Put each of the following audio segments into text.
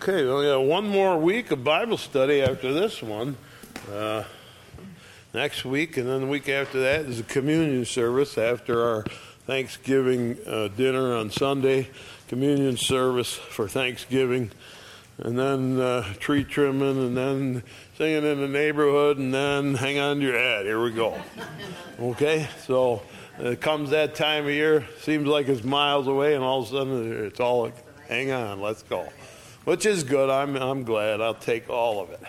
Okay, we got one more week of Bible study after this one. Uh, next week, and then the week after that is a communion service after our Thanksgiving uh, dinner on Sunday, communion service for Thanksgiving, and then uh, tree trimming, and then singing in the neighborhood, and then hang on to your hat. Here we go. Okay, so it comes that time of year, seems like it's miles away, and all of a sudden it's all hang on, let's go which is good. I'm, I'm glad. I'll take all of it.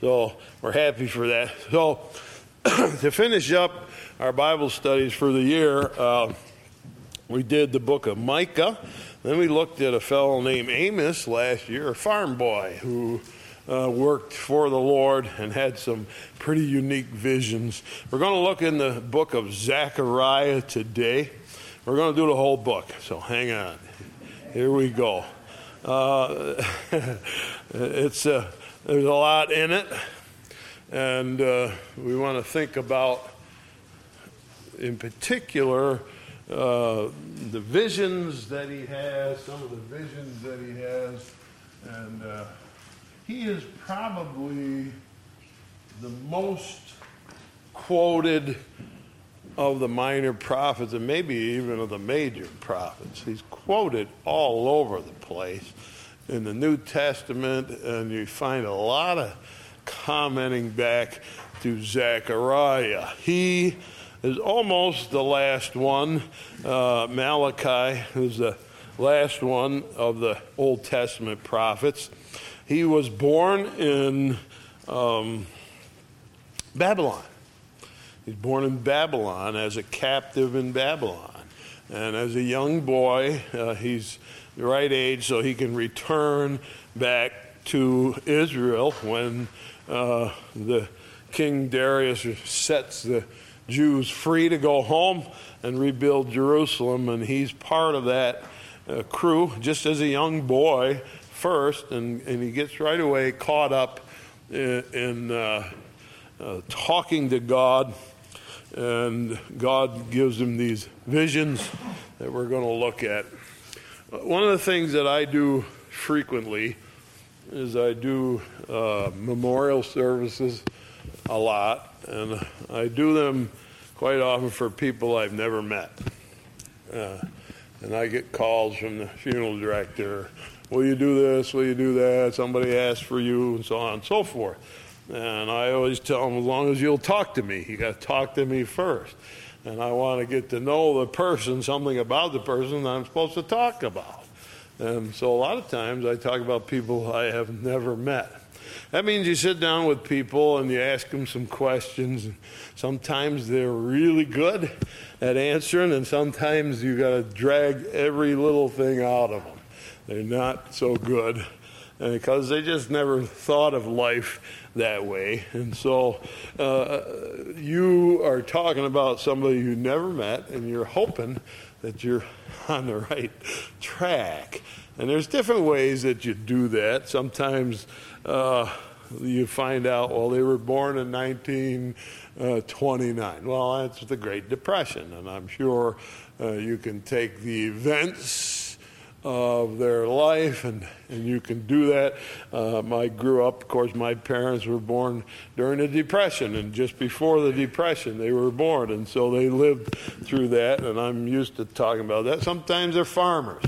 So we're happy for that. So to finish up our Bible studies for the year, uh, we did the book of Micah. Then we looked at a fellow named Amos last year, a farm boy who uh, worked for the Lord and had some pretty unique visions. We're going to look in the book of Zechariah today. We're going to do the whole book, so hang on. Here we go. Uh, it's uh, there's a lot in it, and uh, we want to think about, in particular, uh, the visions that he has, some of the visions that he has, and uh, he is probably the most quoted of the minor prophets and maybe even of the major prophets. He's quoted all over the place in the New Testament, and you find a lot of commenting back to Zechariah. He is almost the last one. Uh, Malachi is the last one of the Old Testament prophets. He was born in um, Babylon. He's born in Babylon as a captive in Babylon. And as a young boy, uh, he's the right age so he can return back to Israel when uh, the King Darius sets the Jews free to go home and rebuild Jerusalem. And he's part of that uh, crew just as a young boy first. And, and he gets right away caught up in, in uh, uh talking to God and God gives him these visions that we're going to look at. One of the things that I do frequently is I do uh, memorial services a lot, and I do them quite often for people I've never met. Uh, and I get calls from the funeral director Will you do this? Will you do that? Somebody asked for you, and so on and so forth. And I always tell them, as long as you'll talk to me, you got to talk to me first. And I want to get to know the person, something about the person that I'm supposed to talk about. And so a lot of times I talk about people I have never met. That means you sit down with people and you ask them some questions. Sometimes they're really good at answering, and sometimes you got to drag every little thing out of them. They're not so good because they just never thought of life that way. And so uh, you are talking about somebody you never met, and you're hoping that you're on the right track. And there's different ways that you do that. Sometimes uh, you find out, well, they were born in 1929. Uh, well, that's the Great Depression, and I'm sure uh, you can take the events of their life, and, and you can do that. Um, I grew up, of course, my parents were born during the Depression, and just before the Depression, they were born, and so they lived through that, and I'm used to talking about that. Sometimes they're farmers.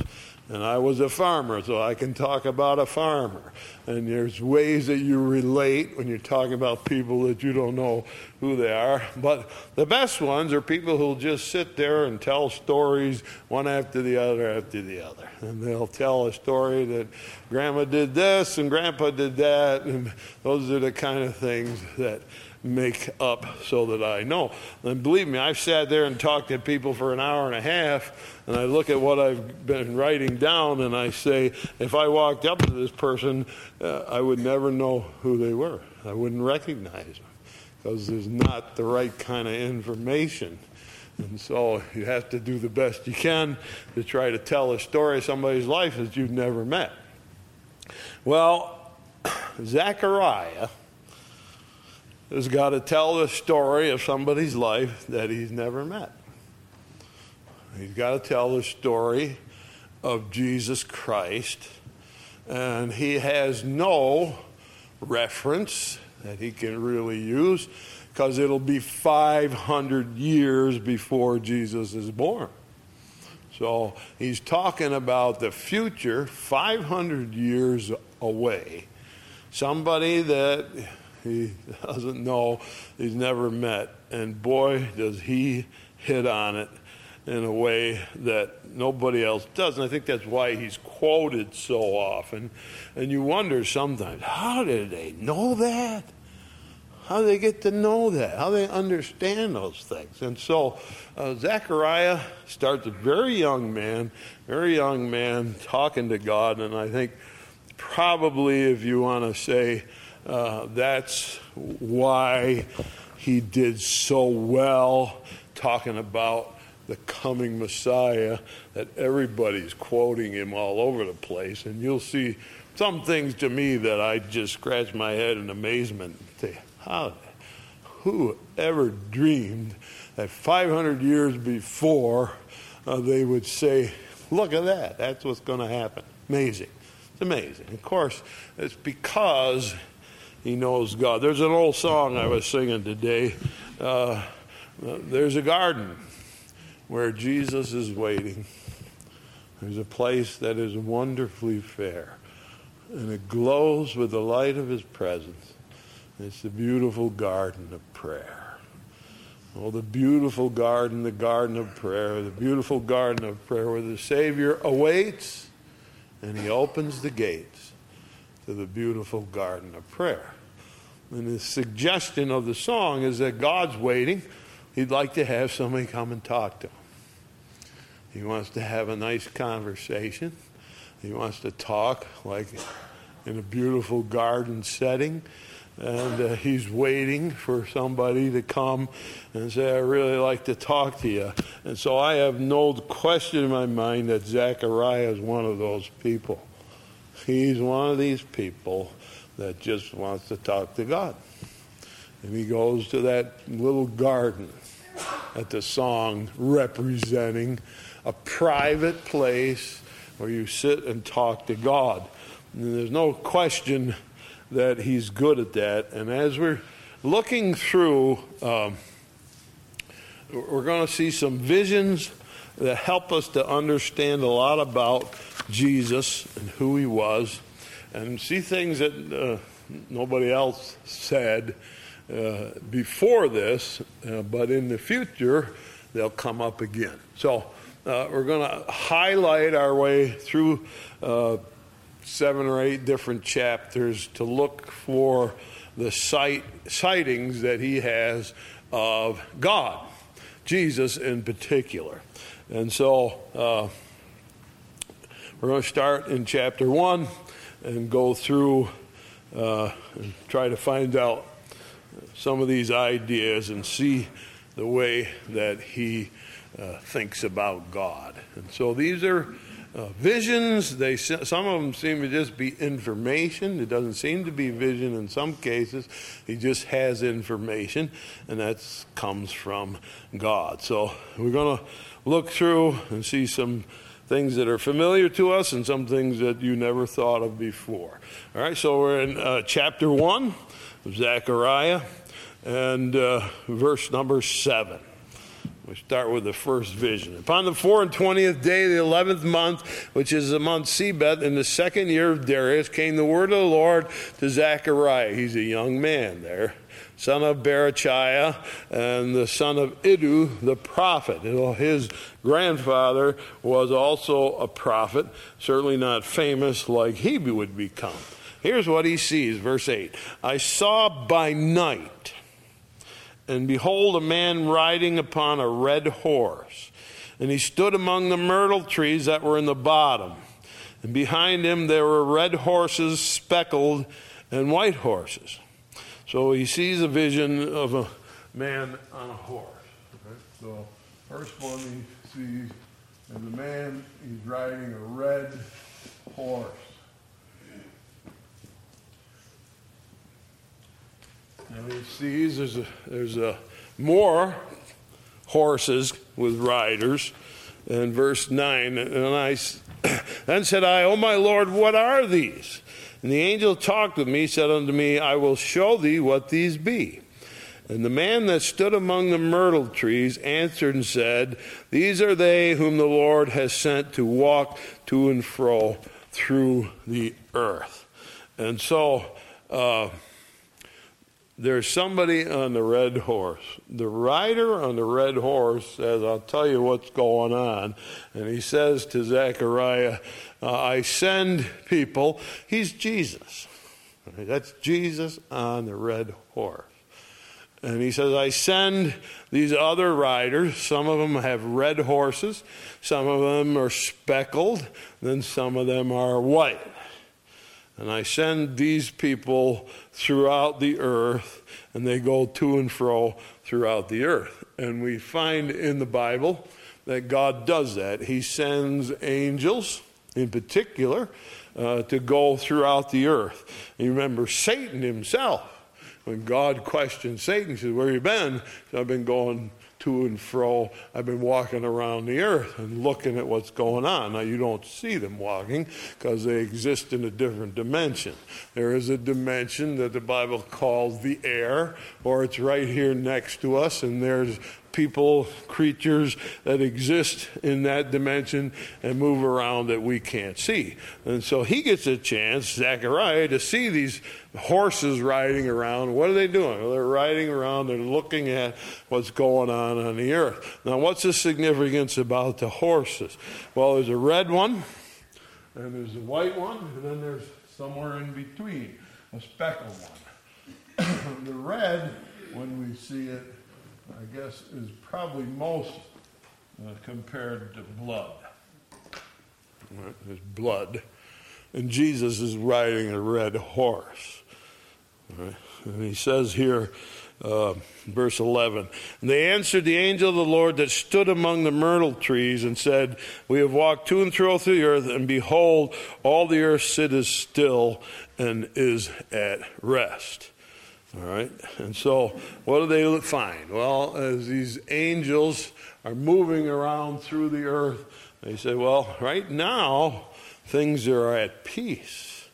And I was a farmer, so I can talk about a farmer. And there's ways that you relate when you're talking about people that you don't know who they are. But the best ones are people who'll just sit there and tell stories one after the other after the other. And they'll tell a story that grandma did this and grandpa did that. And those are the kind of things that make up so that I know. And believe me, I've sat there and talked to people for an hour and a half and I look at what I've been writing down and I say, if I walked up to this person, uh, I would never know who they were. I wouldn't recognize them because there's not the right kind of information. And so you have to do the best you can to try to tell a story of somebody's life that you've never met. Well, Zechariah has got to tell the story of somebody's life that he's never met. He's got to tell the story of Jesus Christ and he has no reference that he can really use because it'll be 500 years before Jesus is born. So he's talking about the future 500 years away. Somebody that he doesn't know, he's never met. And boy, does he hit on it in a way that nobody else does. And I think that's why he's quoted so often. And you wonder sometimes, how did they know that? How do they get to know that? How do they understand those things? And so uh, Zechariah starts a very young man, very young man talking to God. And I think probably, if you want to say, uh, that's why he did so well talking about the coming Messiah that everybody's quoting him all over the place. And you'll see some things to me that I just scratch my head in amazement. Say, How, who ever dreamed that 500 years before uh, they would say, look at that, that's what's going to happen. Amazing. It's amazing. Of course, it's because he knows God. There's an old song I was singing today. Uh, there's a garden where Jesus is waiting. There's a place that is wonderfully fair, and it glows with the light of his presence. It's the beautiful garden of prayer. Oh, the beautiful garden, the garden of prayer, the beautiful garden of prayer where the Savior awaits and he opens the gates to the beautiful garden of prayer. And the suggestion of the song is that God's waiting. He'd like to have somebody come and talk to him. He wants to have a nice conversation. He wants to talk like in a beautiful garden setting and uh, he's waiting for somebody to come and say, I really like to talk to you. And so I have no question in my mind that Zechariah is one of those people. He's one of these people that just wants to talk to God. And he goes to that little garden at the song representing a private place where you sit and talk to God. And there's no question that he's good at that. And as we're looking through, um, we're going to see some visions that help us to understand a lot about Jesus and who he was, and see things that uh, nobody else said uh, before this, uh, but in the future, they'll come up again. So, uh, we're going to highlight our way through uh, seven or eight different chapters to look for the sight, sightings that he has of God, Jesus in particular. And so uh, we're going to start in chapter one and go through uh, and try to find out some of these ideas and see the way that he uh, thinks about God. And so these are uh, visions, they some of them seem to just be information. It doesn't seem to be vision in some cases. He just has information, and that comes from God. So we're going to look through and see some things that are familiar to us and some things that you never thought of before. All right, so we're in uh, chapter 1 of Zechariah and uh, verse number 7. We start with the first vision. Upon the four and twentieth day of the eleventh month, which is the month Sebat, in the second year of Darius, came the word of the Lord to Zechariah. He's a young man there, son of Berechiah, and the son of Iddo, the prophet. His grandfather was also a prophet, certainly not famous like he would become. Here's what he sees, verse 8 I saw by night and behold, a man riding upon a red horse. And he stood among the myrtle trees that were in the bottom. And behind him there were red horses, speckled, and white horses. So he sees a vision of a man on a horse. Okay? So, first one he sees, and the man, he's riding a red horse. And he sees there's a, there's a more horses with riders. And verse 9, and I, Then said I, O my Lord, what are these? And the angel talked with me, said unto me, I will show thee what these be. And the man that stood among the myrtle trees answered and said, These are they whom the Lord has sent to walk to and fro through the earth. And so uh, there's somebody on the red horse. The rider on the red horse says, I'll tell you what's going on. And he says to Zechariah, uh, I send people. He's Jesus. That's Jesus on the red horse. And he says, I send these other riders. Some of them have red horses, some of them are speckled, then some of them are white. And I send these people throughout the earth, and they go to and fro throughout the earth. And we find in the Bible that God does that. He sends angels, in particular, uh, to go throughout the earth. And you remember Satan himself, when God questioned Satan, he said, Where you been? I've been going to and fro. I've been walking around the earth and looking at what's going on. Now, you don't see them walking because they exist in a different dimension. There is a dimension that the Bible calls the air, or it's right here next to us, and there's people, creatures that exist in that dimension and move around that we can't see. And so he gets a chance, Zechariah, to see these horses riding around. What are they doing? Well, they're riding around, they're looking at what's going on on the earth. Now, what's the significance about the horses? Well, there's a red one, and there's a white one, and then there's somewhere in between, a speckled one. the red, when we see it, I guess, is probably most uh, compared to blood. There's blood. And Jesus is riding a red horse. Right? And he says here, uh, verse 11, and they answered the angel of the Lord that stood among the myrtle trees and said, We have walked to and fro through the earth, and behold, all the earth sitteth still and is at rest. All right? And so, what do they find? Well, as these angels are moving around through the earth, they say, well, right now, things are at peace.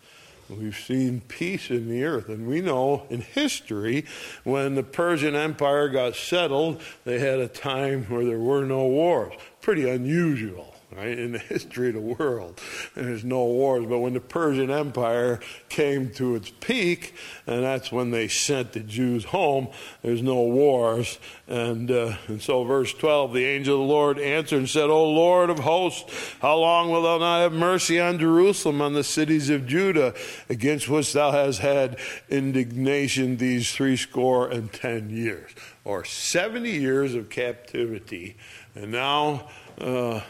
We've seen peace in the earth. And we know in history, when the Persian Empire got settled, they had a time where there were no wars. Pretty unusual right, in the history of the world. There's no wars. But when the Persian Empire came to its peak, and that's when they sent the Jews home, there's no wars. And, uh, and so, verse 12, the angel of the Lord answered and said, O Lord of hosts, how long wilt thou not have mercy on Jerusalem, on the cities of Judah, against which thou hast had indignation these threescore and ten years? Or 70 years of captivity. And now, uh,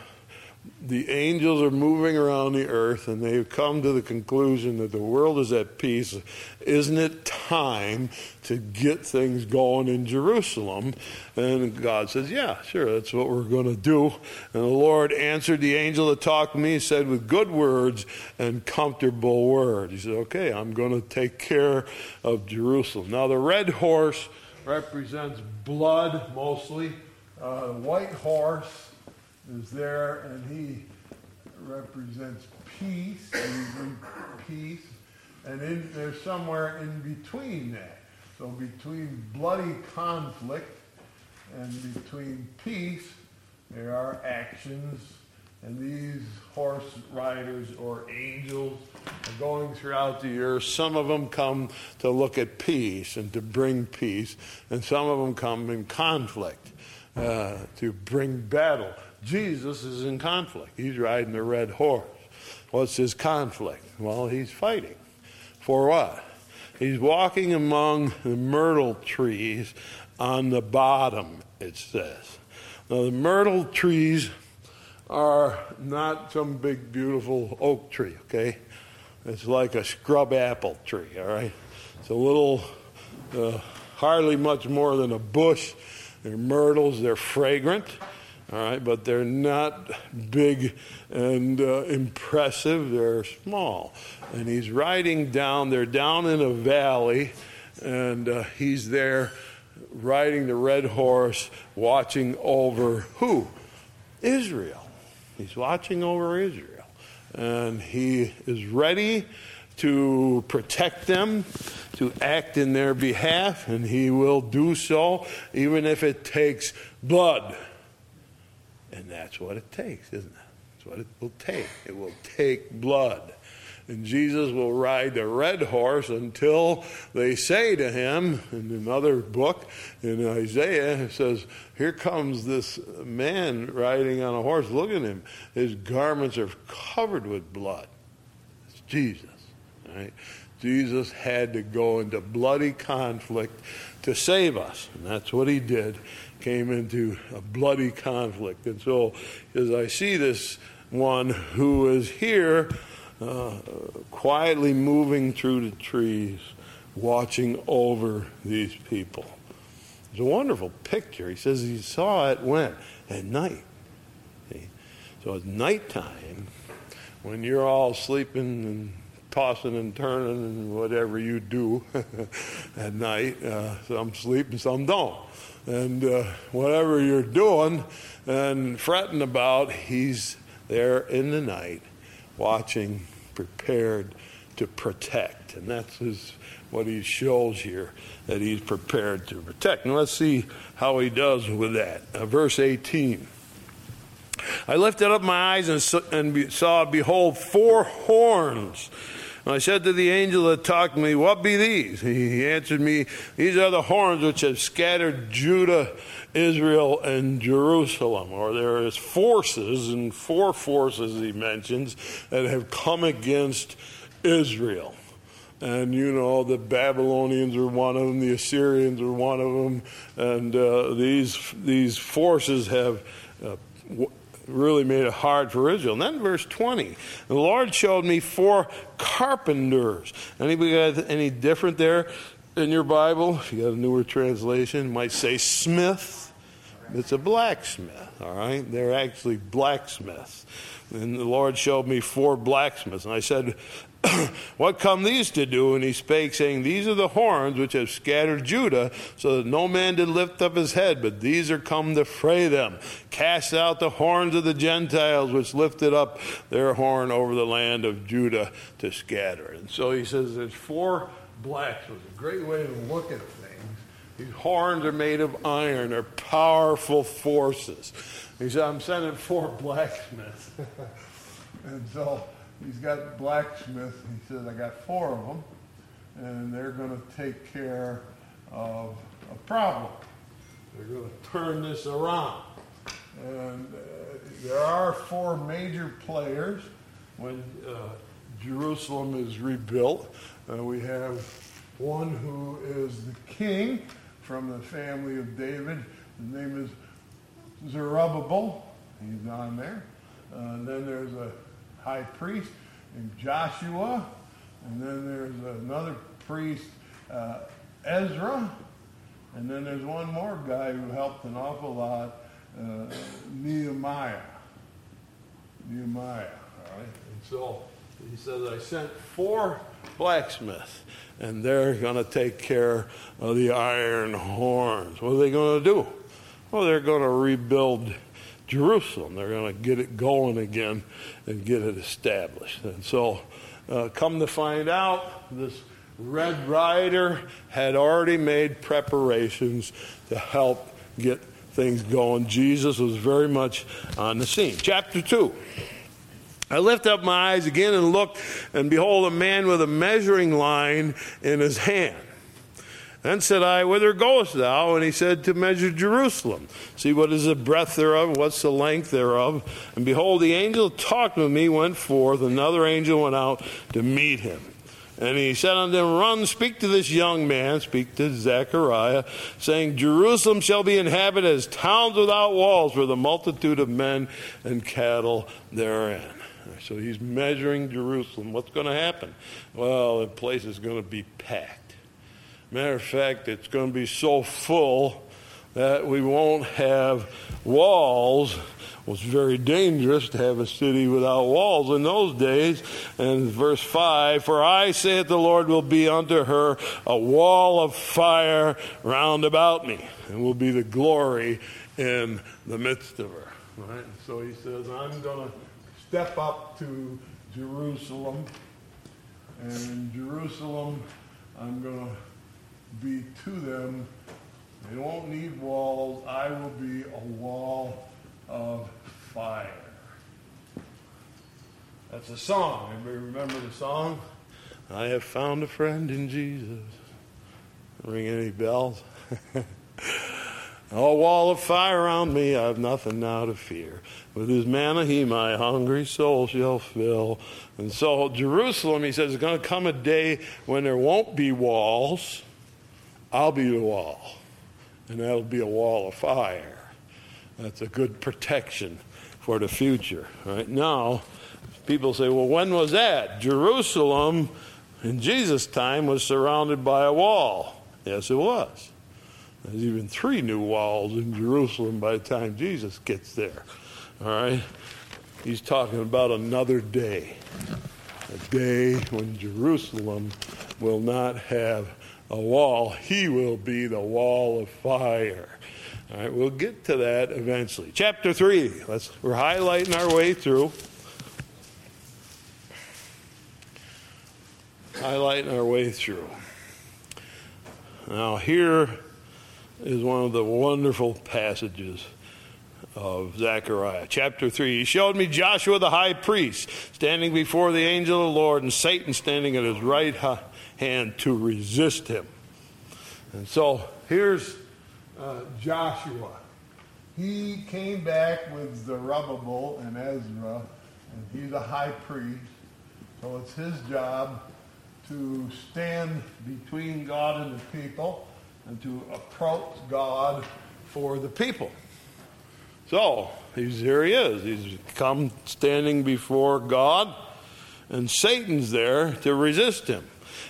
the angels are moving around the earth and they've come to the conclusion that the world is at peace. Isn't it time to get things going in Jerusalem? And God says, Yeah, sure, that's what we're going to do. And the Lord answered the angel that talked to me, said, With good words and comfortable words. He said, Okay, I'm going to take care of Jerusalem. Now, the red horse represents blood mostly, uh, the white horse is there, and he represents peace, and peace, and in, there's somewhere in between that. So between bloody conflict and between peace, there are actions, and these horse riders or angels are going throughout the earth. Some of them come to look at peace and to bring peace, and some of them come in conflict uh, to bring battle. Jesus is in conflict. He's riding a red horse. What's his conflict? Well, he's fighting. For what? He's walking among the myrtle trees on the bottom, it says. Now, the myrtle trees are not some big, beautiful oak tree, okay? It's like a scrub apple tree, all right? It's a little, uh, hardly much more than a bush. They're myrtles, they're fragrant all right, but they're not big and uh, impressive. They're small. And he's riding down, they're down in a valley, and uh, he's there riding the red horse, watching over who? Israel. He's watching over Israel. and he is ready to protect them, to act in their behalf, and he will do so even if it takes blood. And that's what it takes, isn't it? That's what it will take. It will take blood. And Jesus will ride the red horse until they say to him, in another book, in Isaiah, it says, Here comes this man riding on a horse. Look at him. His garments are covered with blood. It's Jesus. Right? Jesus had to go into bloody conflict to save us. And that's what he did. Came into a bloody conflict. And so, as I see this one who is here, uh, quietly moving through the trees, watching over these people. It's a wonderful picture. He says he saw it when? At night. See? So it's nighttime when you're all sleeping and tossing and turning and whatever you do at night. Uh, some sleep and some don't. And uh, whatever you're doing and fretting about, he's there in the night watching, prepared to protect. And that's his, what he shows here, that he's prepared to protect. And let's see how he does with that. Uh, verse 18. I lifted up my eyes and, saw, behold, four horns I said to the angel that talked to me, What be these? He answered me, These are the horns which have scattered Judah, Israel, and Jerusalem. Or there is forces, and four forces he mentions, that have come against Israel. And you know, the Babylonians are one of them, the Assyrians are one of them, and uh, these, these forces have. Uh, really made it hard for Israel. And then verse 20, the Lord showed me four carpenters. Anybody got any different there in your Bible? If you got a newer translation, might say smith. It's a blacksmith, all right? They're actually blacksmiths. And the Lord showed me four blacksmiths. And I said, what come these to do? And he spake, saying, These are the horns which have scattered Judah, so that no man did lift up his head, but these are come to fray them. Cast out the horns of the Gentiles, which lifted up their horn over the land of Judah to scatter. And so he says, There's four blacksmiths. A great way to look at things. These horns are made of iron, they're powerful forces. He said, I'm sending four blacksmiths. and so he's got blacksmiths. He says, I got four of them, and they're going to take care of a problem. They're going to turn this around. And uh, there are four major players when uh, Jerusalem is rebuilt. Uh, we have one who is the king from the family of David. His name is Zerubbabel. He's on there. Uh, then there's a high priest named Joshua. And then there's another priest, uh, Ezra. And then there's one more guy who helped an awful lot, uh, Nehemiah. Nehemiah, all right? And so he says, I sent four blacksmiths, and they're going to take care of the iron horns. What are they going to do? Well, they're going to rebuild Jerusalem. They're going to get it going again and get it established. And so, uh, come to find out, this Red Rider had already made preparations to help get things going. Jesus was very much on the scene. Chapter 2. I lift up my eyes again and looked, and behold, a man with a measuring line in his hand. Then said I, Whither goest thou? And he said, To measure Jerusalem. See what is the breadth thereof, what's the length thereof. And behold, the angel talked with me, went forth. Another angel went out to meet him. And he said unto him, Run, speak to this young man, speak to Zechariah, saying, Jerusalem shall be inhabited as towns without walls for the multitude of men and cattle therein. So he's measuring Jerusalem. What's going to happen? Well, the place is going to be packed. Matter of fact, it's going to be so full that we won't have walls. It was very dangerous to have a city without walls in those days. And verse 5 For I, saith the Lord, will be unto her a wall of fire round about me, and will be the glory in the midst of her. Right? So he says, I'm going to step up to Jerusalem. And in Jerusalem, I'm going to be to them. They won't need walls. I will be a wall of fire. That's a song. Anybody remember the song? I have found a friend in Jesus. Ring any bells? a wall of fire around me, I've nothing now to fear. With his manna, he my hungry soul shall fill. And so, Jerusalem, he says, there's going to come a day when there won't be walls. I'll be the wall. And that'll be a wall of fire. That's a good protection for the future. Right now, people say, well, when was that? Jerusalem in Jesus' time was surrounded by a wall. Yes, it was. There's even three new walls in Jerusalem by the time Jesus gets there. All right? He's talking about another day. A day when Jerusalem will not have a wall. He will be the wall of fire. All right, we'll get to that eventually. Chapter 3. Let's we're highlighting our way through. highlighting our way through. Now, here is one of the wonderful passages of Zechariah. Chapter 3 He showed me Joshua the high priest standing before the angel of the Lord, and Satan standing at his right hand to resist him. And so here's uh, Joshua. He came back with Zerubbabel and Ezra, and he's a high priest. So it's his job to stand between God and the people and to approach God for the people. So, he's, here he is. He's come standing before God, and Satan's there to resist him.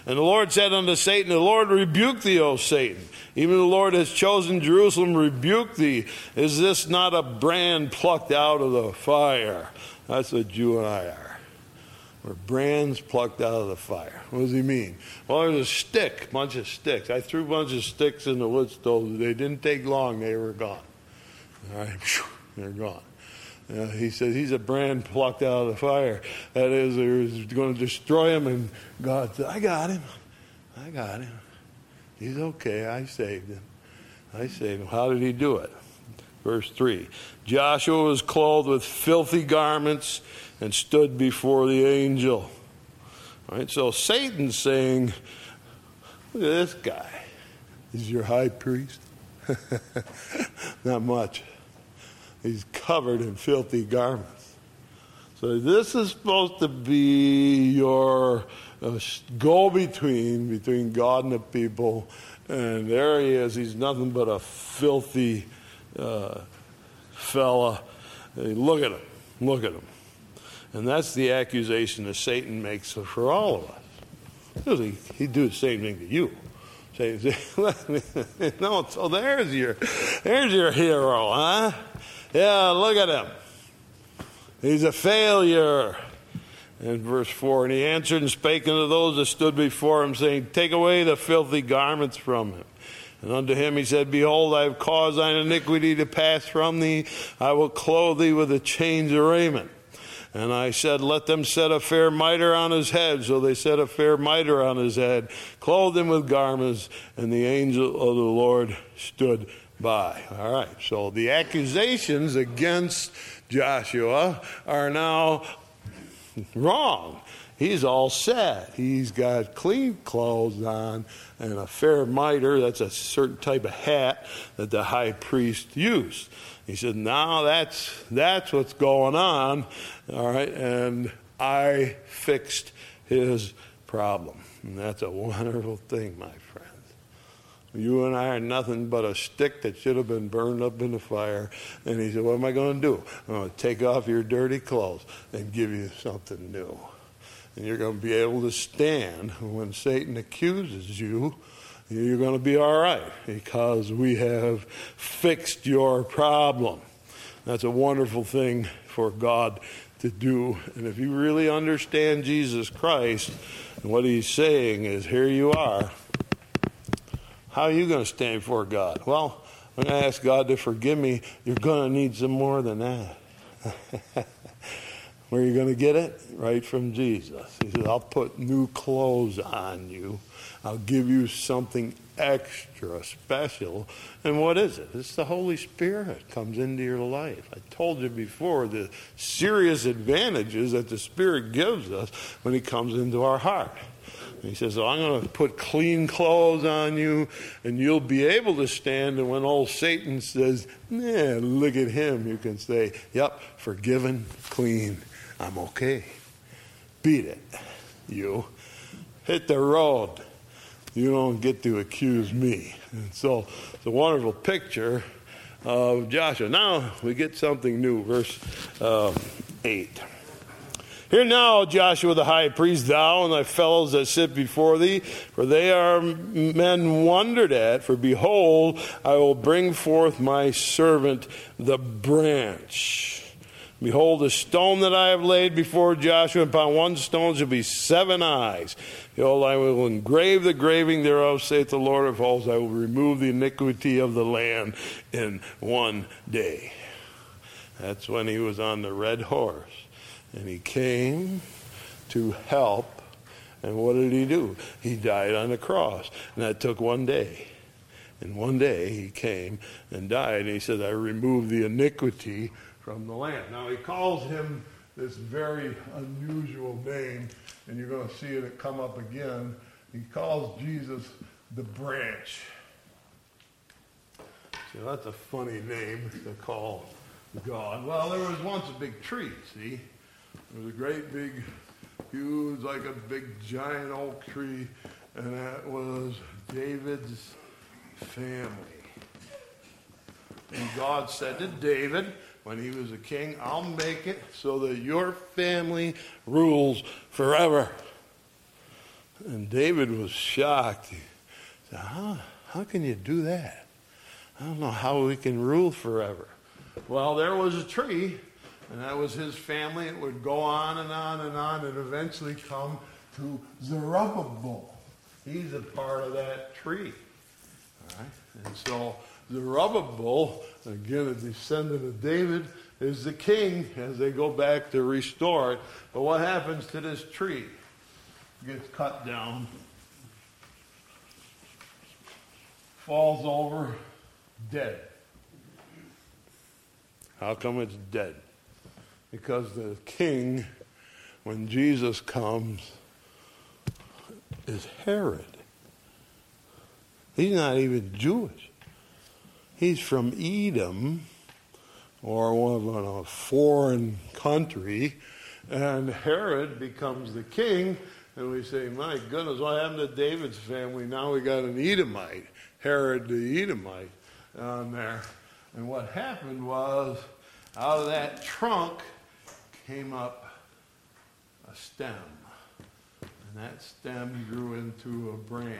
And the Lord said unto Satan, The Lord rebuke thee, O Satan. Even the Lord has chosen Jerusalem, rebuke thee. Is this not a brand plucked out of the fire? That's what you and I are We're brands plucked out of the fire. What does he mean? Well, there's a stick, bunch of sticks. I threw a bunch of sticks in the wood stove. They didn't take long, they were gone. All right, they're gone. Uh, he says he's a brand plucked out of the fire. That is, they're going to destroy him, and God said, I got him. I got him. He's okay. I saved him. I saved him. How did he do it? Verse 3 Joshua was clothed with filthy garments and stood before the angel. All right, so Satan's saying, Look at this guy. He's your high priest. Not much. He's covered in filthy garments. So this is supposed to be your uh, go between between God and the people, and there he is. He's nothing but a filthy uh, fella. Hey, look at him. Look at him. And that's the accusation that Satan makes for all of us. He, he'd do the same thing to you. No, so there's your, there's your hero, huh? Yeah, look at him. He's a failure. In verse 4, and he answered and spake unto those that stood before him, saying, Take away the filthy garments from him. And unto him he said, Behold, I have caused thine iniquity to pass from thee. I will clothe thee with a change of raiment. And I said, Let them set a fair mitre on his head. So they set a fair mitre on his head, clothed him with garments, and the angel of the Lord stood by. All right, so the accusations against Joshua are now wrong. He's all set. He's got clean clothes on and a fair mitre. That's a certain type of hat that the high priest used. He said, "Now that's that's what's going on." All right, and I fixed his problem. And that's a wonderful thing, my. You and I are nothing but a stick that should have been burned up in the fire. And he said, What am I going to do? I'm going to take off your dirty clothes and give you something new. And you're going to be able to stand when Satan accuses you. You're going to be all right because we have fixed your problem. That's a wonderful thing for God to do. And if you really understand Jesus Christ, what he's saying is, here you are. How are you going to stand before God? Well, when to ask God to forgive me. You're going to need some more than that. Where are you going to get it? Right from Jesus. He says, I'll put new clothes on you. I'll give you something extra special. And what is it? It's the Holy Spirit comes into your life. I told you before the serious advantages that the Spirit gives us when He comes into our heart. He says, I'm going to put clean clothes on you, and you'll be able to stand. And when old Satan says, Yeah, look at him, you can say, Yep, forgiven, clean, I'm okay. Beat it, you. Hit the road. You don't get to accuse me. And so it's a wonderful picture of Joshua. Now we get something new, verse uh, 8. Hear now, Joshua the high priest, thou and thy fellows that sit before thee, for they are men wondered at. For behold, I will bring forth my servant the branch. Behold, the stone that I have laid before Joshua, upon one stone shall be seven eyes. Behold, I will engrave the graving thereof, saith the Lord of hosts. I will remove the iniquity of the land in one day. That's when he was on the red horse. And he came to help. And what did he do? He died on the cross. And that took one day. And one day he came and died. And he said, I removed the iniquity from the land. Now he calls him this very unusual name, and you're going to see it come up again. He calls Jesus the branch. See, that's a funny name to call God. Well, there was once a big tree, see? There was a great big, huge, like a big giant oak tree, and that was David's family. And God said to David, when he was a king, I'll make it so that your family rules forever. And David was shocked. He said, How, how can you do that? I don't know how we can rule forever. Well, there was a tree and that was his family. It would go on and on and on and eventually come to Zerubbabel. He's a part of that tree. All right? And so Zerubbabel, again a descendant of David, is the king as they go back to restore it. But what happens to this tree? It gets cut down, falls over, dead. How come it's dead? Because the king, when Jesus comes, is Herod. He's not even Jewish. He's from Edom, or one of a foreign country, and Herod becomes the king, and we say, My goodness, what happened to David's family? Now we got an Edomite, Herod the Edomite, on there. And what happened was, out of that trunk came up a stem, and that stem grew into a branch.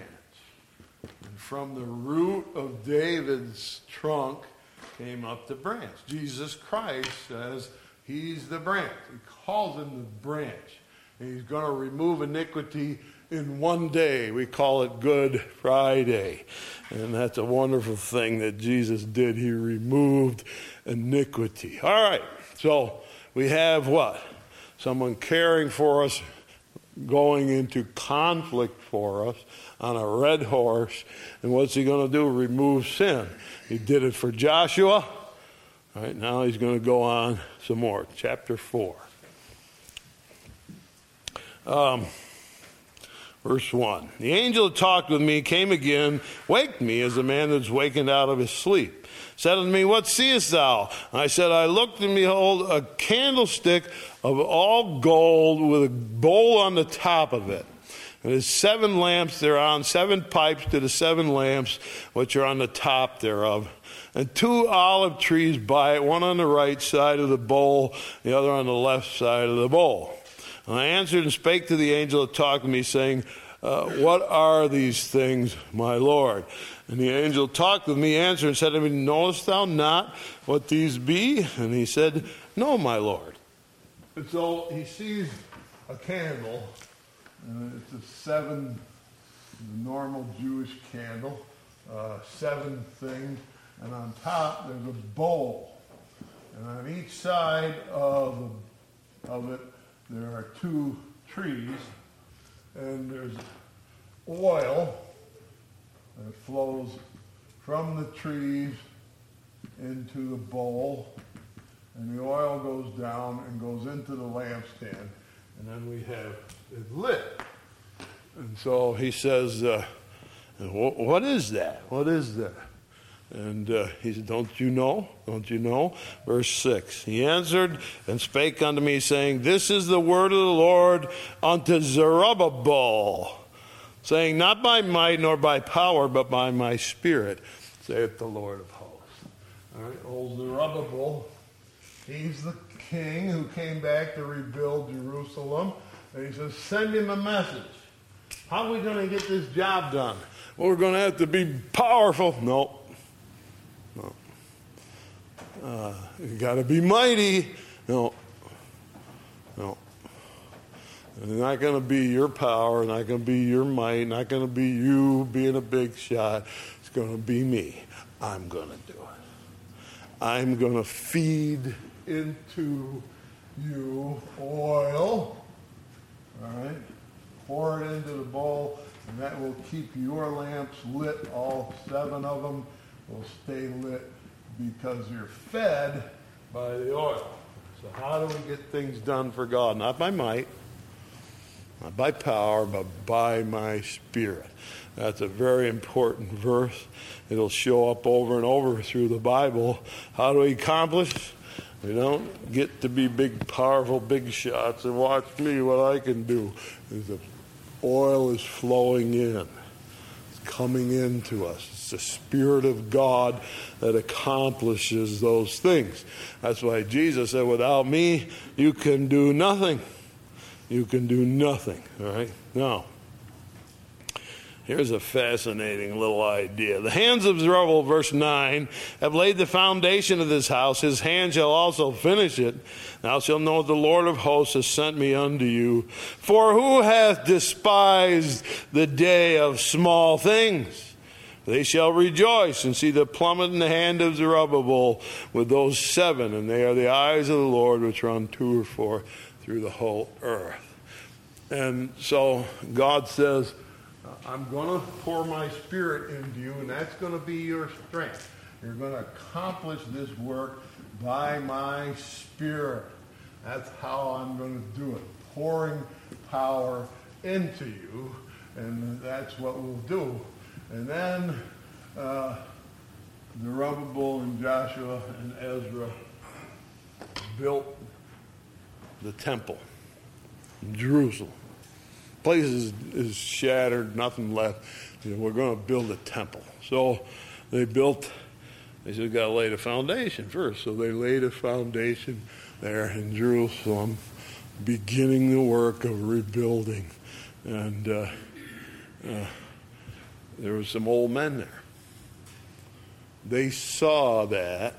And from the root of David's trunk came up the branch. Jesus Christ says he's the branch. He calls him the branch. And he's going to remove iniquity in one day. We call it Good Friday. And that's a wonderful thing that Jesus did. He removed iniquity. All right. So we have what? Someone caring for us, going into conflict for us on a red horse. And what's he going to do? Remove sin. He did it for Joshua. All right, now he's going to go on some more. Chapter 4. Um, verse 1. The angel that talked with me came again, waked me as a man that's wakened out of his sleep said unto me, What seest thou? And I said, I looked and behold a candlestick of all gold with a bowl on the top of it. And there's seven lamps thereon, seven pipes to the seven lamps which are on the top thereof. And two olive trees by it, one on the right side of the bowl, the other on the left side of the bowl. And I answered and spake to the angel that talked to me, saying, uh, What are these things, my Lord? And the angel talked with me, answered, and said to me, Knowest thou not what these be? And he said, No, my Lord. And so he sees a candle, and it's a seven, the normal Jewish candle, uh, seven things, and on top there's a bowl. And on each side of of it, there are two trees, and there's oil that flows from the trees into the bowl, and the oil goes down and goes into the lampstand, and then we have it lit. And so he says, uh, What is that? What is that? And uh, he said, Don't you know? Don't you know? Verse 6 He answered and spake unto me, saying, This is the word of the Lord unto Zerubbabel, saying, Not by might nor by power, but by my spirit, saith the Lord of hosts. All right, old Zerubbabel, he's the king who came back to rebuild Jerusalem. And he says, Send him a message. How are we going to get this job done? Well, we're going to have to be powerful. No. Uh, you got to be mighty. No. No. It's not going to be your power, not going to be your might, not going to be you being a big shot. It's going to be me. I'm going to do it. I'm going to feed into you oil. All right? Pour it into the bowl, and that will keep your lamps lit. All seven of them will stay lit because you're fed by the oil. So, how do we get things done for God? Not by might, not by power, but by my spirit. That's a very important verse. It'll show up over and over through the Bible. How do we accomplish? We don't get to be big, powerful, big shots and watch me what I can do. The oil is flowing in, it's coming into us. The Spirit of God that accomplishes those things. That's why Jesus said, Without me, you can do nothing. You can do nothing. All right? Now, Here's a fascinating little idea. The hands of Zerubbabel, verse 9, have laid the foundation of this house. His hand shall also finish it. Thou shalt know the Lord of hosts has sent me unto you. For who hath despised the day of small things? They shall rejoice and see the plummet in the hand of Zerubbabel with those seven, and they are the eyes of the Lord which run to or fro through the whole earth. And so God says, I'm going to pour my spirit into you, and that's going to be your strength. You're going to accomplish this work by my spirit. That's how I'm going to do it. Pouring power into you, and that's what we'll do. And then uh, Zerubbabel and Joshua and Ezra built the temple in Jerusalem place is, is shattered, nothing left. You know, we're going to build a temple. So they built, they said, got to lay the foundation first. So they laid a foundation there in Jerusalem, beginning the work of rebuilding. And uh, uh, there were some old men there. They saw that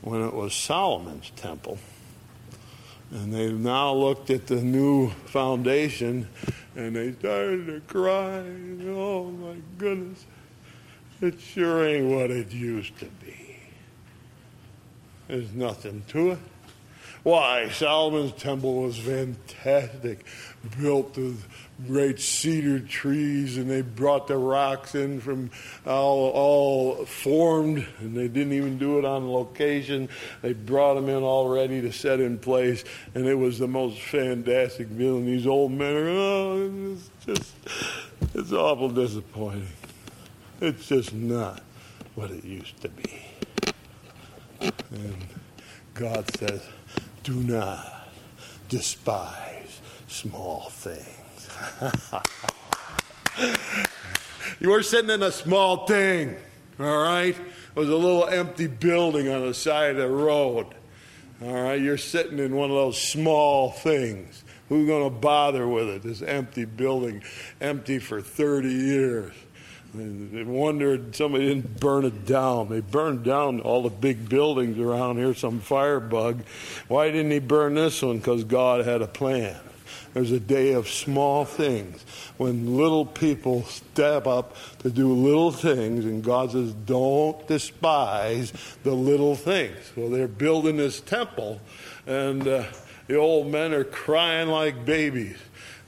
when it was Solomon's temple and they've now looked at the new foundation and they started to cry. Oh my goodness, it sure ain't what it used to be. There's nothing to it. Why, Solomon's temple was fantastic, built with great cedar trees, and they brought the rocks in from all, all formed, and they didn't even do it on location. They brought them in all ready to set in place, and it was the most fantastic view. And these old men are, oh, it's just, it's awful disappointing. It's just not what it used to be. And God says, do not despise small things. You were sitting in a small thing, all right? It was a little empty building on the side of the road. All right, you're sitting in one of those small things. Who's going to bother with it? This empty building, empty for 30 years. They wondered somebody didn't burn it down. They burned down all the big buildings around here, some firebug. Why didn't he burn this one? Because God had a plan. There's a day of small things when little people step up to do little things, and God says, Don't despise the little things. Well, they're building this temple, and uh, the old men are crying like babies.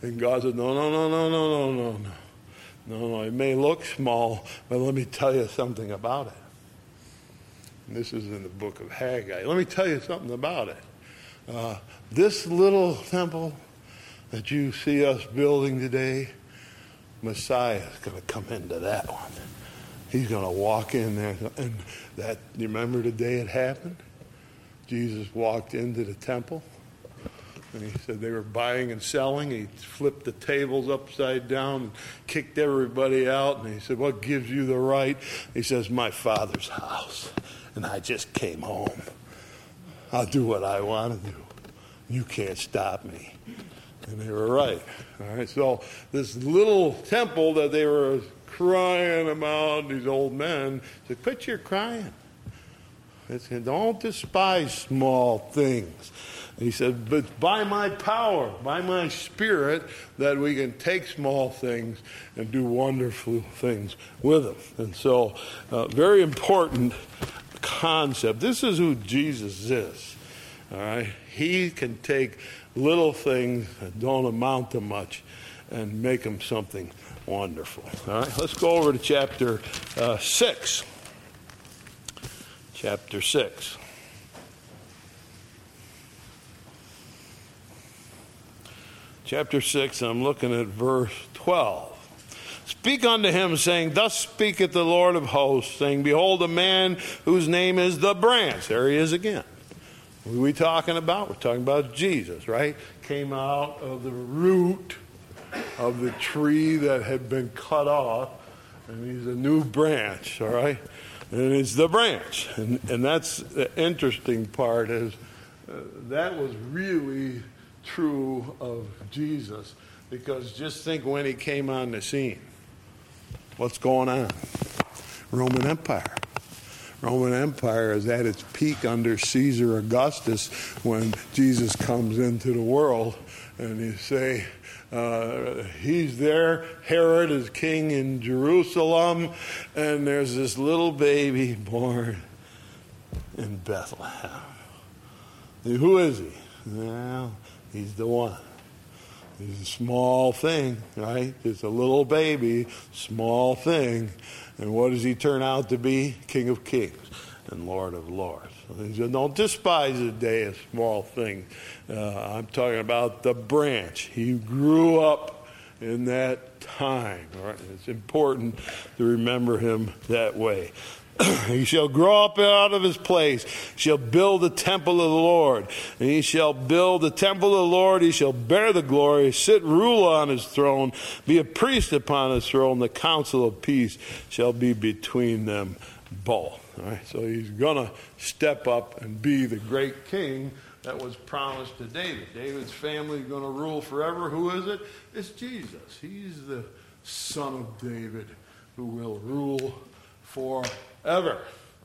And God said, No, no, no, no, no, no, no, no. No, no, it may look small, but let me tell you something about it. And this is in the book of Haggai. Let me tell you something about it. Uh, this little temple that you see us building today, Messiah is going to come into that one. He's going to walk in there. And that, you remember the day it happened? Jesus walked into the temple and he said they were buying and selling. He flipped the tables upside down and kicked everybody out. And he said, What gives you the right? He says, My father's house. And I just came home. I'll do what I want to do. You can't stop me. And they were right. All right. So this little temple that they were crying about, these old men, said, Quit your crying. Said, Don't despise small things. He said, But by my power, by my spirit, that we can take small things and do wonderful things with them. And so, uh, very important concept. This is who Jesus is. All right? He can take little things that don't amount to much and make them something wonderful. All right? Let's go over to chapter uh, 6. Chapter 6. chapter 6, I'm looking at verse 12. Speak unto him, saying, Thus speaketh the Lord of hosts, saying, Behold, a man whose name is the branch. There he is again. Are we talking about? We're talking about Jesus, right? Came out of the root of the tree that had been cut off, and he's a new branch, all right? And it's the branch. And, and that's the interesting part is uh, that was really true of Jesus because just think when he came on the scene. What's going on? Roman Empire. Roman Empire is at its peak under Caesar Augustus when Jesus comes into the world and you say, uh, he's there. Herod is king in Jerusalem, and there's this little baby born in Bethlehem. Who is he? Well, He's the one. He's a small thing, right? It's a little baby, small thing. And what does he turn out to be? King of kings and Lord of lords. he said, don't despise the day of small things. Uh, I'm talking about the branch. He grew up in that time. Right? It's important to remember him that way. he shall grow up out of his place, shall build the temple of the Lord. And he shall build the temple of the Lord, he shall bear the glory, sit rule on his throne, be a priest upon his throne. The counsel of peace shall be between them both. All right, so he's going to step up and be the great king that was promised to David. David's family is going to rule forever. Who is it? It's Jesus. He's the son of David who will rule forever.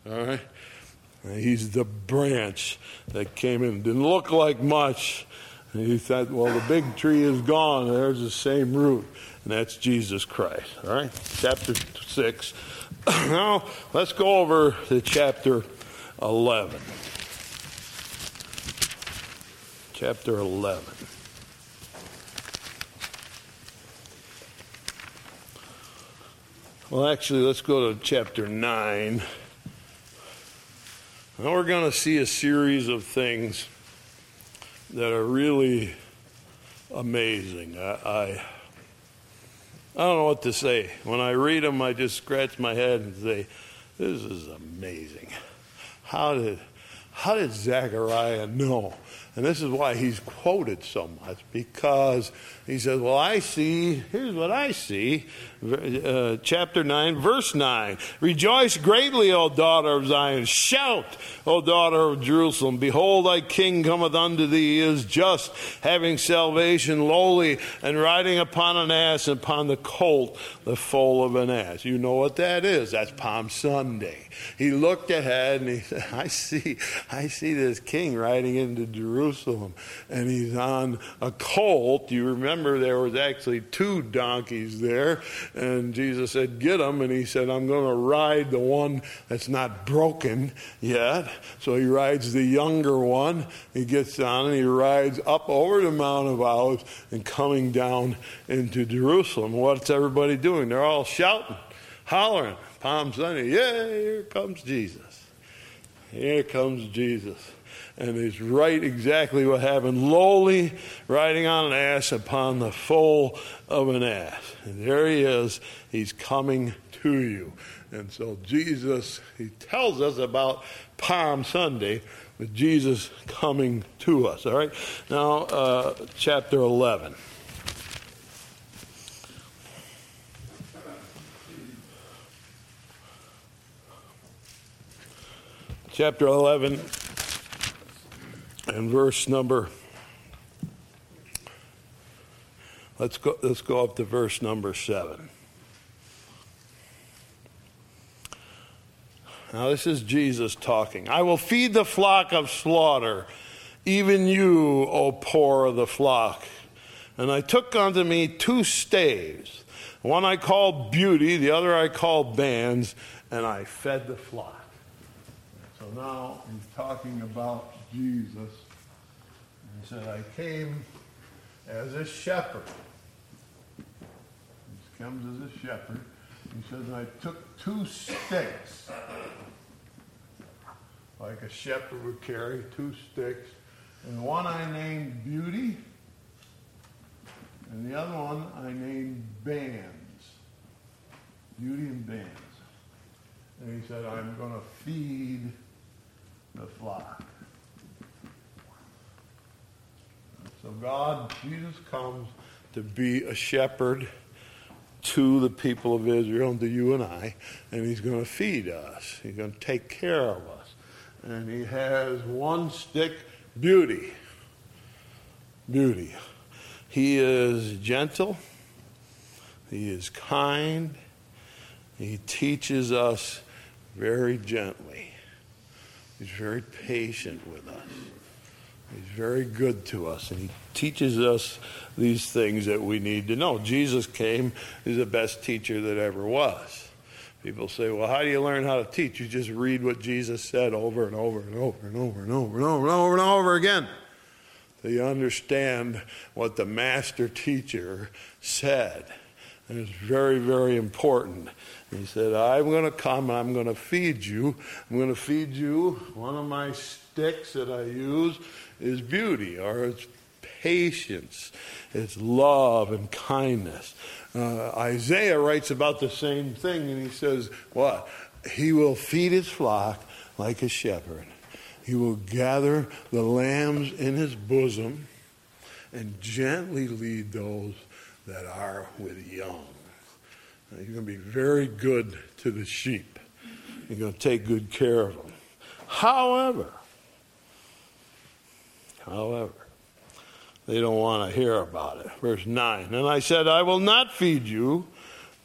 All right? He's the branch that came in. Didn't look like much. He thought, well, the big tree is gone. There's the same root. And that's Jesus Christ. All right? Chapter 6. now, let's go over to chapter 11. Chapter 11. Well, actually, let's go to chapter 9. Now we're going to see a series of things that are really amazing. I, I, I don't know what to say. When I read them, I just scratch my head and say, "This is amazing." How did how did Zechariah know? And this is why he's quoted so much because he says, Well, I see, here's what I see. Uh, chapter 9, verse 9. Rejoice greatly, O daughter of Zion. Shout, O daughter of Jerusalem. Behold, thy king cometh unto thee. He is just, having salvation, lowly, and riding upon an ass, and upon the colt, the foal of an ass. You know what that is. That's Palm Sunday. He looked ahead and he said, I see, I see this king riding into Jerusalem, and he's on a colt. You remember there was actually two donkeys there, and Jesus said, Get them. And he said, I'm going to ride the one that's not broken yet. So he rides the younger one. He gets on and he rides up over the Mount of Olives and coming down into Jerusalem. What's everybody doing? They're all shouting, hollering. Palm Sunday, yeah, here comes Jesus. Here comes Jesus. And he's right exactly what happened. Lowly, riding on an ass upon the foal of an ass. And there he is. He's coming to you. And so Jesus, he tells us about Palm Sunday with Jesus coming to us. All right? Now, uh, chapter 11. chapter 11 and verse number let's go let's go up to verse number 7 now this is Jesus talking. I will feed the flock of slaughter even you O poor of the flock. And I took unto me two staves. One I called beauty the other I called bands and I fed the flock. So now he's talking about Jesus. And He said, I came as a shepherd. He comes as a shepherd. He says, I took two sticks, like a shepherd would carry, two sticks. And one I named Beauty, and the other one I named Bands. Beauty and Bands. And he said, I'm going to feed the flock. God, Jesus comes to be a shepherd to the people of Israel and to you and I, and he's going to feed us. He's going to take care of us. And he has one stick beauty. Beauty. He is gentle. He is kind. He teaches us very gently. He's very patient with us. He's very good to us, and he teaches us these things that we need to know. Jesus came, he's the best teacher that ever was. People say, well, how do you learn how to teach? You just read what Jesus said over and over and over and over and over and over and over and over again. So you understand what the master teacher said. And it's very, very important. He said, I'm going to come, and I'm going to feed you. I'm going to feed you. One of my sticks that I use is beauty, or it's patience, it's love and kindness. Uh, Isaiah writes about the same thing, and he says, What? He will feed his flock like a shepherd. He will gather the lambs in his bosom and gently lead those that are with young. You're going to be very good to the sheep. You're going to take good care of them. However, however, they don't want to hear about it. Verse 9. And I said, I will not feed you.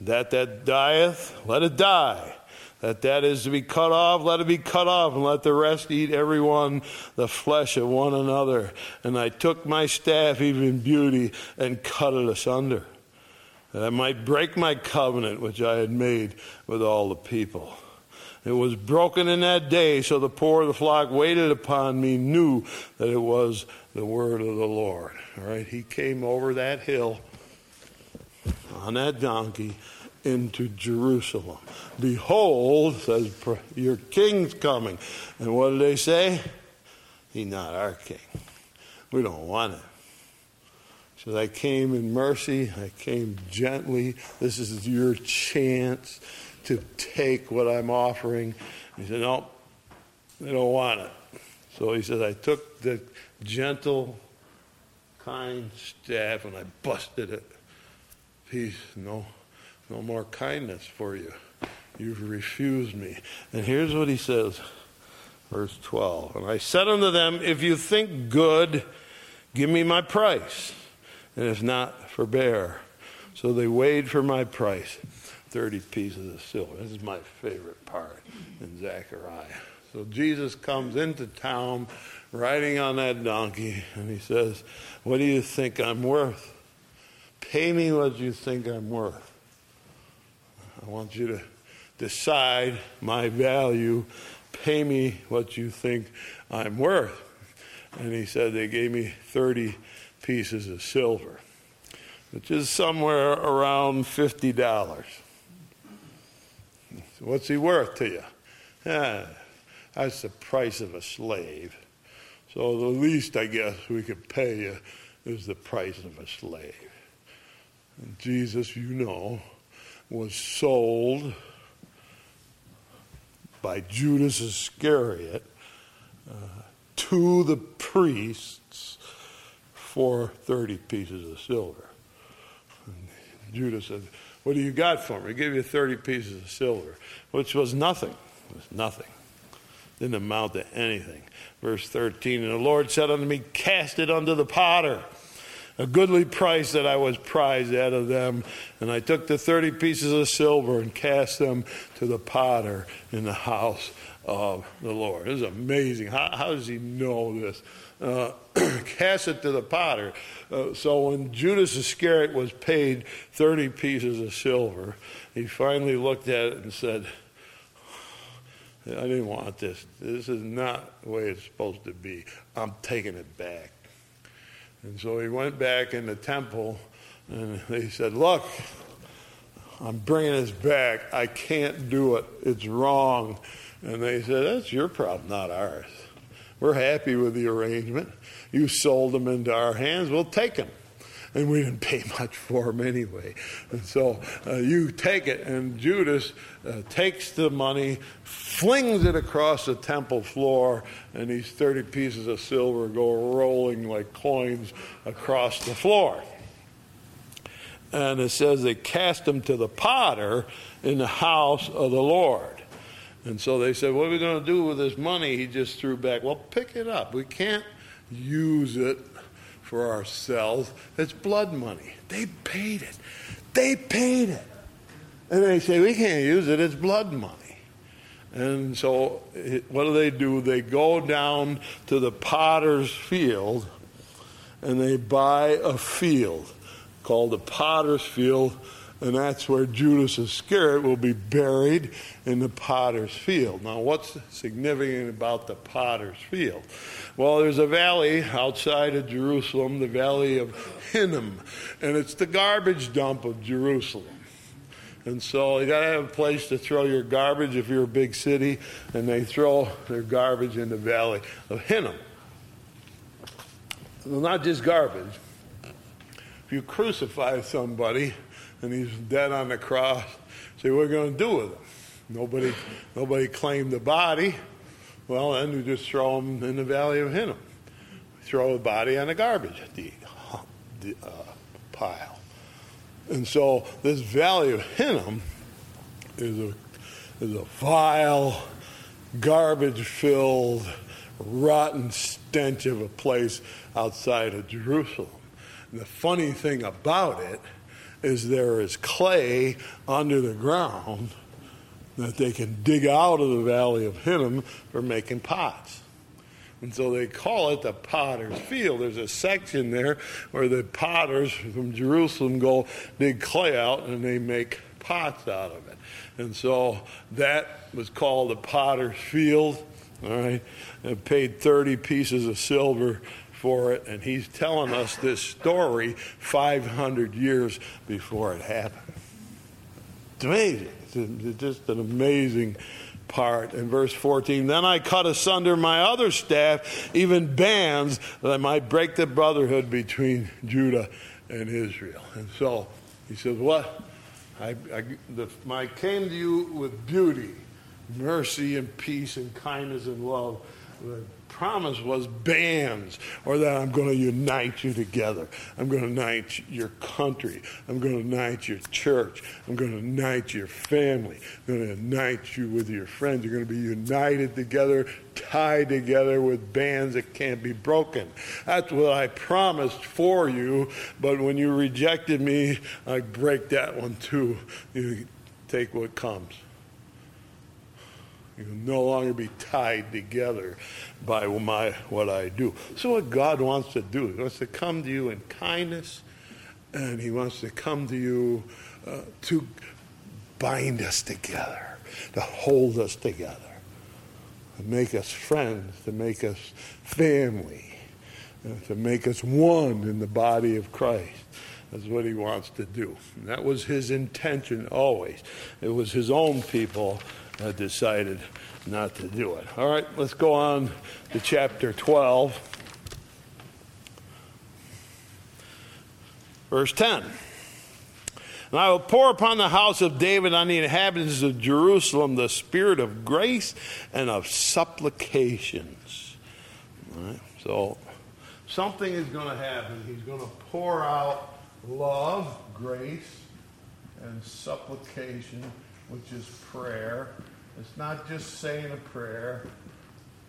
That that dieth, let it die. That that is to be cut off, let it be cut off, and let the rest eat every one the flesh of one another. And I took my staff, even beauty, and cut it asunder that I might break my covenant which I had made with all the people. It was broken in that day, so the poor of the flock waited upon me, knew that it was the word of the Lord. All right, he came over that hill on that donkey into Jerusalem. Behold, says your king's coming. And what did they say? He's not our king. We don't want him. So I came in mercy, I came gently. This is your chance to take what I'm offering. He said, No, they don't want it. So he says, I took the gentle, kind staff and I busted it. Peace, no, no more kindness for you. You've refused me. And here's what he says, verse 12. And I said unto them, If you think good, give me my price and if not, forbear. So they weighed for my price 30 pieces of silver. This is my favorite part in Zechariah. So Jesus comes into town riding on that donkey, and he says, What do you think I'm worth? Pay me what you think I'm worth. Want you to decide my value. Pay me what you think I'm worth. And he said they gave me 30 pieces of silver, which is somewhere around $50. What's he worth to you? Yeah, that's the price of a slave. So the least I guess we could pay you is the price of a slave. And Jesus, you know, was sold by Judas Iscariot uh, to the priests for 30 pieces of silver. And Judas said, What do you got for me? I gave you 30 pieces of silver, which was nothing. It was nothing. Didn't amount to anything. Verse 13 And the Lord said unto me, Cast it unto the potter a goodly price that I was prized out of them. And I took the 30 pieces of silver and cast them to the potter in the house of the Lord. This is amazing. How, how does he know this? Uh, cast it to the potter. Uh, so when Judas Iscariot was paid 30 pieces of silver, he finally looked at it and said, I didn't want this. This is not the way it's supposed to be. I'm taking it back. And so he went back in the temple and they said, Look, I'm bringing this back. I can't do it. It's wrong. And they said, That's your problem, not ours. We're happy with the arrangement. You sold them into our hands. We'll take them and we didn't pay much for them anyway. And so uh, you take it, and Judas uh, takes the money, flings it across the temple floor, and these 30 pieces of silver go rolling like coins across the floor. And it says they cast them to the potter in the house of the Lord. And so they said, What are we going to do with this money he just threw back? Well, pick it up. We can't use it for ourselves. It's blood money. They paid it. They paid it. And they say, we can't use it, it's blood money. And so what do they do? They go down to the potter's field and they buy a field called the potter's field and that's where Judas Iscariot will be buried in the potter's field. Now, what's significant about the potter's field? Well, there's a valley outside of Jerusalem, the valley of Hinnom, and it's the garbage dump of Jerusalem. And so you got to have a place to throw your garbage if you're a big city, and they throw their garbage in the valley of Hinnom. Well, not just garbage. If you crucify somebody, and he's dead on the cross. Say, what are we going to do with him? Nobody, nobody claimed the body. Well, then we just throw him in the valley of Hinnom. Throw the body on the garbage the, the uh, pile. And so this valley of Hinnom is a, is a vile, garbage-filled, rotten stench of a place outside of Jerusalem. And the funny thing about it is there is clay under the ground that they can dig out of the valley of Hinnom for making pots. And so they call it the potter's field. There's a section there where the potters from Jerusalem go dig clay out and they make pots out of it. And so that was called the potter's field. All right. They paid 30 pieces of silver for it, and he's telling us this story 500 years before it happened. It's amazing. It's just an amazing part. In verse 14, then I cut asunder my other staff, even bands, that I might break the brotherhood between Judah and Israel. And so he says, What? I, I, the, I came to you with beauty, mercy, and peace, and kindness, and love promise was bands, or that I'm going to unite you together. I'm going to unite your country. I'm going to unite your church. I'm going to unite your family. I'm going to unite you with your friends. You're going to be united together, tied together with bands that can't be broken. That's what I promised for you, but when you rejected me, I break that one too. You take what comes. You will no longer be tied together by my, what I do. So, what God wants to do, He wants to come to you in kindness, and He wants to come to you uh, to bind us together, to hold us together, to make us friends, to make us family, uh, to make us one in the body of Christ. That's what he wants to do. And that was his intention always. It was his own people decided not to do it. All right, let's go on to chapter 12, verse 10. And I will pour upon the house of David on the inhabitants of Jerusalem the spirit of grace and of supplications. So something is going to happen. He's going to pour out love, grace, and supplication, which is prayer. It's not just saying a prayer,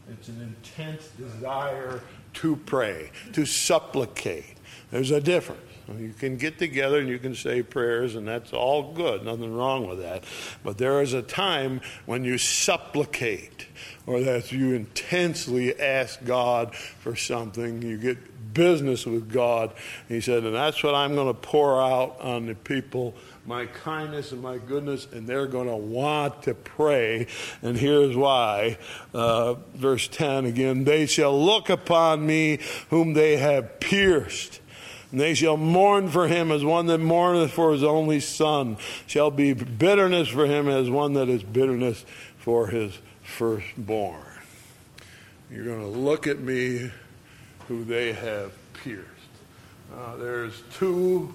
it's an intense desire to pray, to supplicate. There's a difference. You can get together and you can say prayers, and that's all good, nothing wrong with that. But there is a time when you supplicate, or that you intensely ask God for something. You get business with God. He said, and that's what I'm going to pour out on the people my kindness and my goodness, and they're going to want to pray. And here's why. Uh, verse 10 again they shall look upon me whom they have pierced. And they shall mourn for him as one that mourneth for his only son, shall be bitterness for him as one that is bitterness for his firstborn. You're going to look at me who they have pierced. Uh, there's two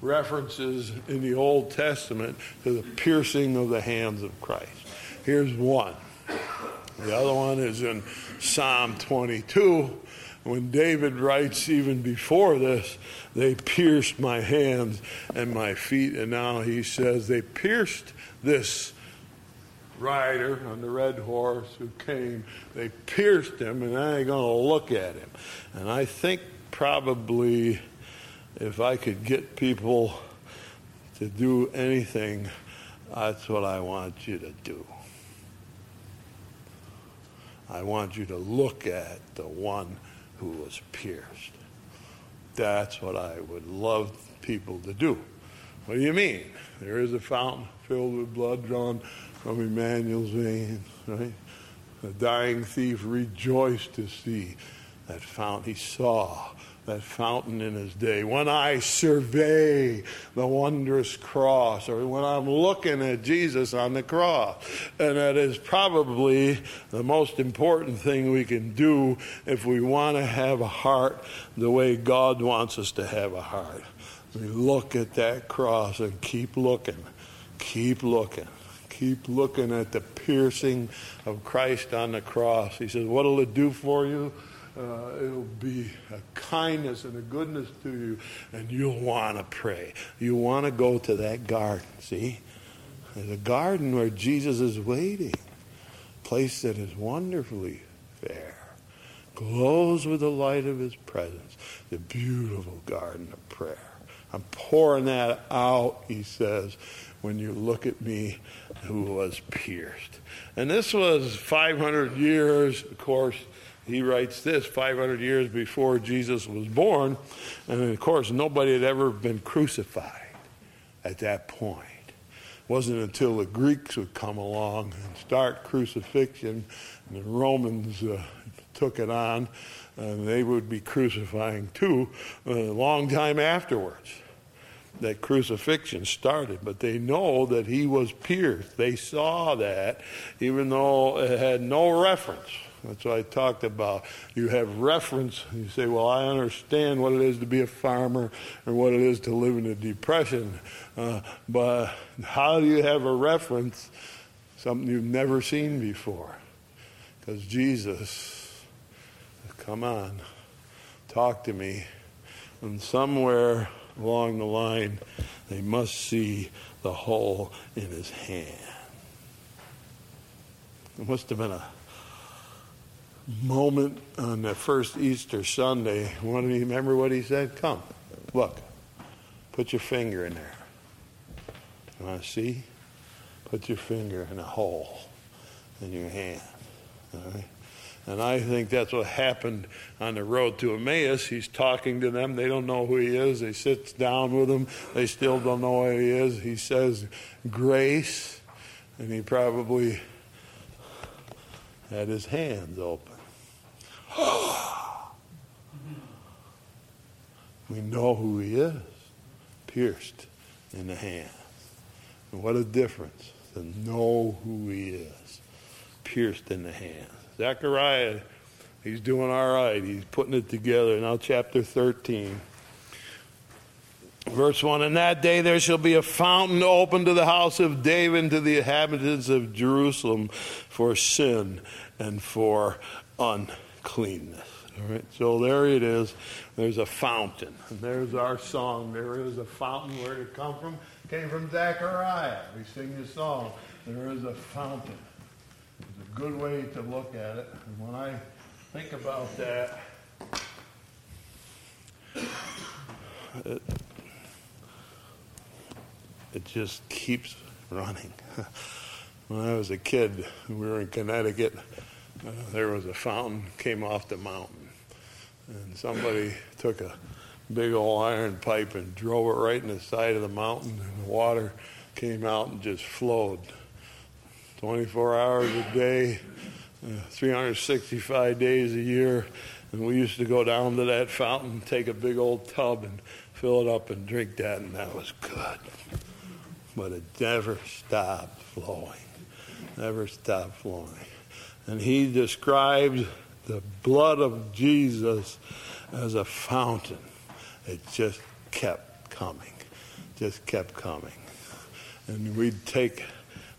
references in the Old Testament to the piercing of the hands of Christ. Here's one. The other one is in Psalm 22 when David writes, even before this, they pierced my hands and my feet. And now he says, they pierced this rider on the red horse who came. They pierced him, and now they're going to look at him. And I think probably if I could get people to do anything, that's what I want you to do. I want you to look at the one who was pierced. That's what I would love people to do. What do you mean? There is a fountain filled with blood drawn from Emmanuel's veins, right? The dying thief rejoiced to see that fountain. He saw that fountain in his day. When I survey the wondrous cross, or when I'm looking at Jesus on the cross, and that is probably the most important thing we can do if we want to have a heart the way God wants us to have a heart. We look at that cross and keep looking, keep looking keep looking at the piercing of Christ on the cross. He says, What'll it do for you? Uh, it'll be a kindness and a goodness to you, and you'll want to pray. You want to go to that garden, see? There's a garden where Jesus is waiting, a place that is wonderfully fair, glows with the light of his presence, the beautiful garden of prayer. I'm pouring that out, he says, when you look at me who was pierced. And this was 500 years, of course he writes this 500 years before Jesus was born. And of course, nobody had ever been crucified at that point. It wasn't until the Greeks would come along and start crucifixion, and the Romans uh, took it on, and they would be crucifying too a long time afterwards that crucifixion started, but they know that he was pierced. They saw that, even though it had no reference that's what I talked about. You have reference. You say, well, I understand what it is to be a farmer and what it is to live in a depression. Uh, but how do you have a reference? Something you've never seen before. Because Jesus, come on, talk to me. And somewhere along the line, they must see the hole in his hand. It must have been a moment on the first Easter Sunday. Want to remember what he said? Come, look, put your finger in there. You want to see? Put your finger in a hole. in your hand. All right? And I think that's what happened on the road to Emmaus. He's talking to them. They don't know who he is. He sits down with them. They still don't know who he is. He says, Grace. And he probably had his hands open. we know who he is pierced in the hands. And what a difference to know who he is pierced in the hands. Zechariah, he's doing all right. He's putting it together. Now, chapter 13. Verse 1 In that day there shall be a fountain open to the house of David and to the inhabitants of Jerusalem for sin and for uncleanness. All right, so there it is. There's a fountain. And there's our song. There is a fountain. Where did it come from? It came from Zechariah. We sing this song. There is a fountain It's a good way to look at it. And when I think about that, it, it just keeps running. when I was a kid, we were in Connecticut. Uh, there was a fountain came off the mountain, and somebody took a big old iron pipe and drove it right in the side of the mountain, and the water came out and just flowed 24 hours a day, uh, 365 days a year. And we used to go down to that fountain, take a big old tub, and fill it up and drink that, and that was good. But it never stopped flowing. Never stopped flowing. And he described the blood of Jesus as a fountain. It just kept coming, just kept coming. And we'd take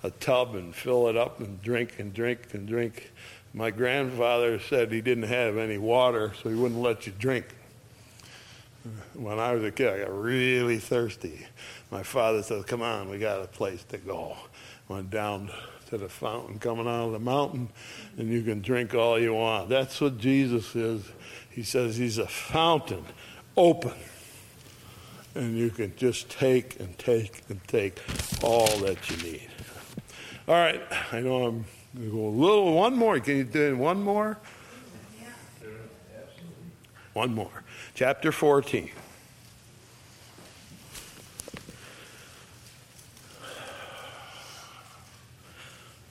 a tub and fill it up and drink and drink and drink. My grandfather said he didn't have any water, so he wouldn't let you drink. When I was a kid, I got really thirsty. My father said, Come on, we got a place to go. Went down to the fountain coming out of the mountain, and you can drink all you want. That's what Jesus is. He says he's a fountain open. And you can just take and take and take all that you need. All right, I know I'm going to go a little, one more. Can you do one more? One more. Chapter 14.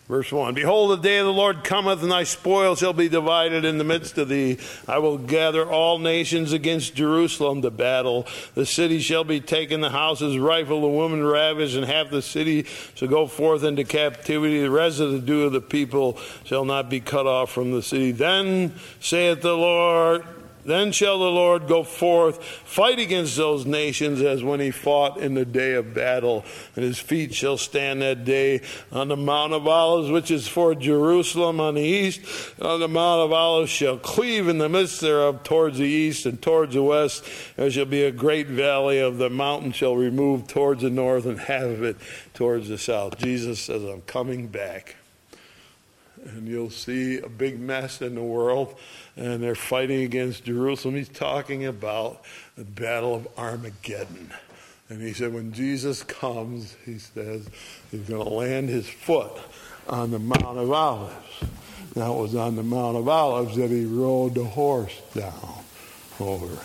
Verse 1 Behold, the day of the Lord cometh, and thy spoil shall be divided in the midst of thee. I will gather all nations against Jerusalem to battle. The city shall be taken, the houses rifled, the women ravished, and half the city shall go forth into captivity. The residue of the people shall not be cut off from the city. Then saith the Lord, then shall the Lord go forth, fight against those nations as when he fought in the day of battle. And his feet shall stand that day on the Mount of Olives, which is for Jerusalem on the east. And on the Mount of Olives shall cleave in the midst thereof towards the east and towards the west. There shall be a great valley of the mountain shall remove towards the north and half of it towards the south. Jesus says, I'm coming back. And you'll see a big mess in the world and they're fighting against Jerusalem. He's talking about the Battle of Armageddon. And he said, when Jesus comes, he says, he's going to land his foot on the Mount of Olives. That was on the Mount of Olives that he rode the horse down over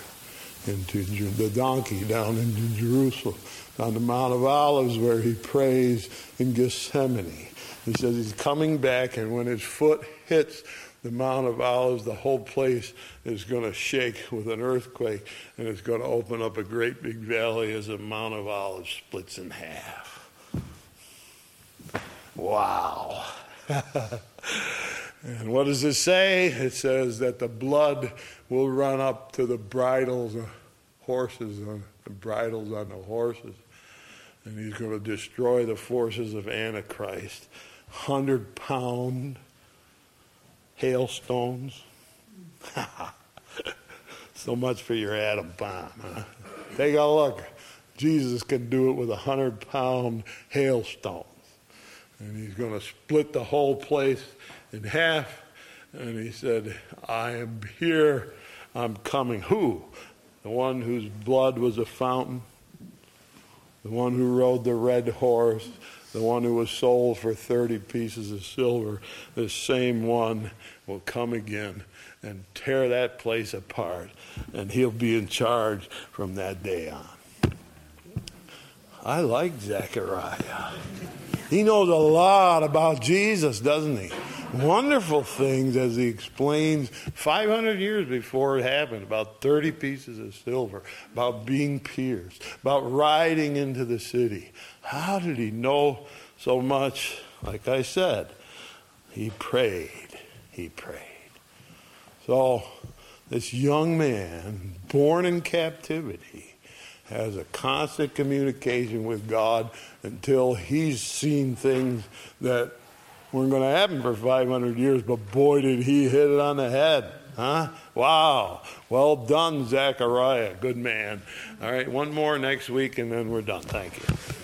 into the donkey down into Jerusalem. On the Mount of Olives where he prays in Gethsemane. He says he's coming back, and when his foot hits the Mount of Olives, the whole place is going to shake with an earthquake, and it's going to open up a great big valley as the Mount of Olives splits in half. Wow. and what does it say? It says that the blood will run up to the bridles of horses, on the bridles on the horses, and he's going to destroy the forces of Antichrist. Hundred pound hailstones. so much for your atom bomb. Huh? Take a look. Jesus can do it with a hundred pound hailstones. And he's going to split the whole place in half. And he said, I am here. I'm coming. Who? The one whose blood was a fountain, the one who rode the red horse, the one who was sold for 30 pieces of silver, the same one will come again and tear that place apart, and he'll be in charge from that day on. I like Zechariah. He knows a lot about Jesus, doesn't he? Wonderful things as he explains 500 years before it happened about 30 pieces of silver, about being pierced, about riding into the city. How did he know so much? Like I said, he prayed. He prayed. So, this young man, born in captivity, has a constant communication with God until he's seen things that weren't going to happen for 500 years, but boy, did he hit it on the head. Huh? Wow. Well done, Zechariah. Good man. All right, one more next week, and then we're done. Thank you.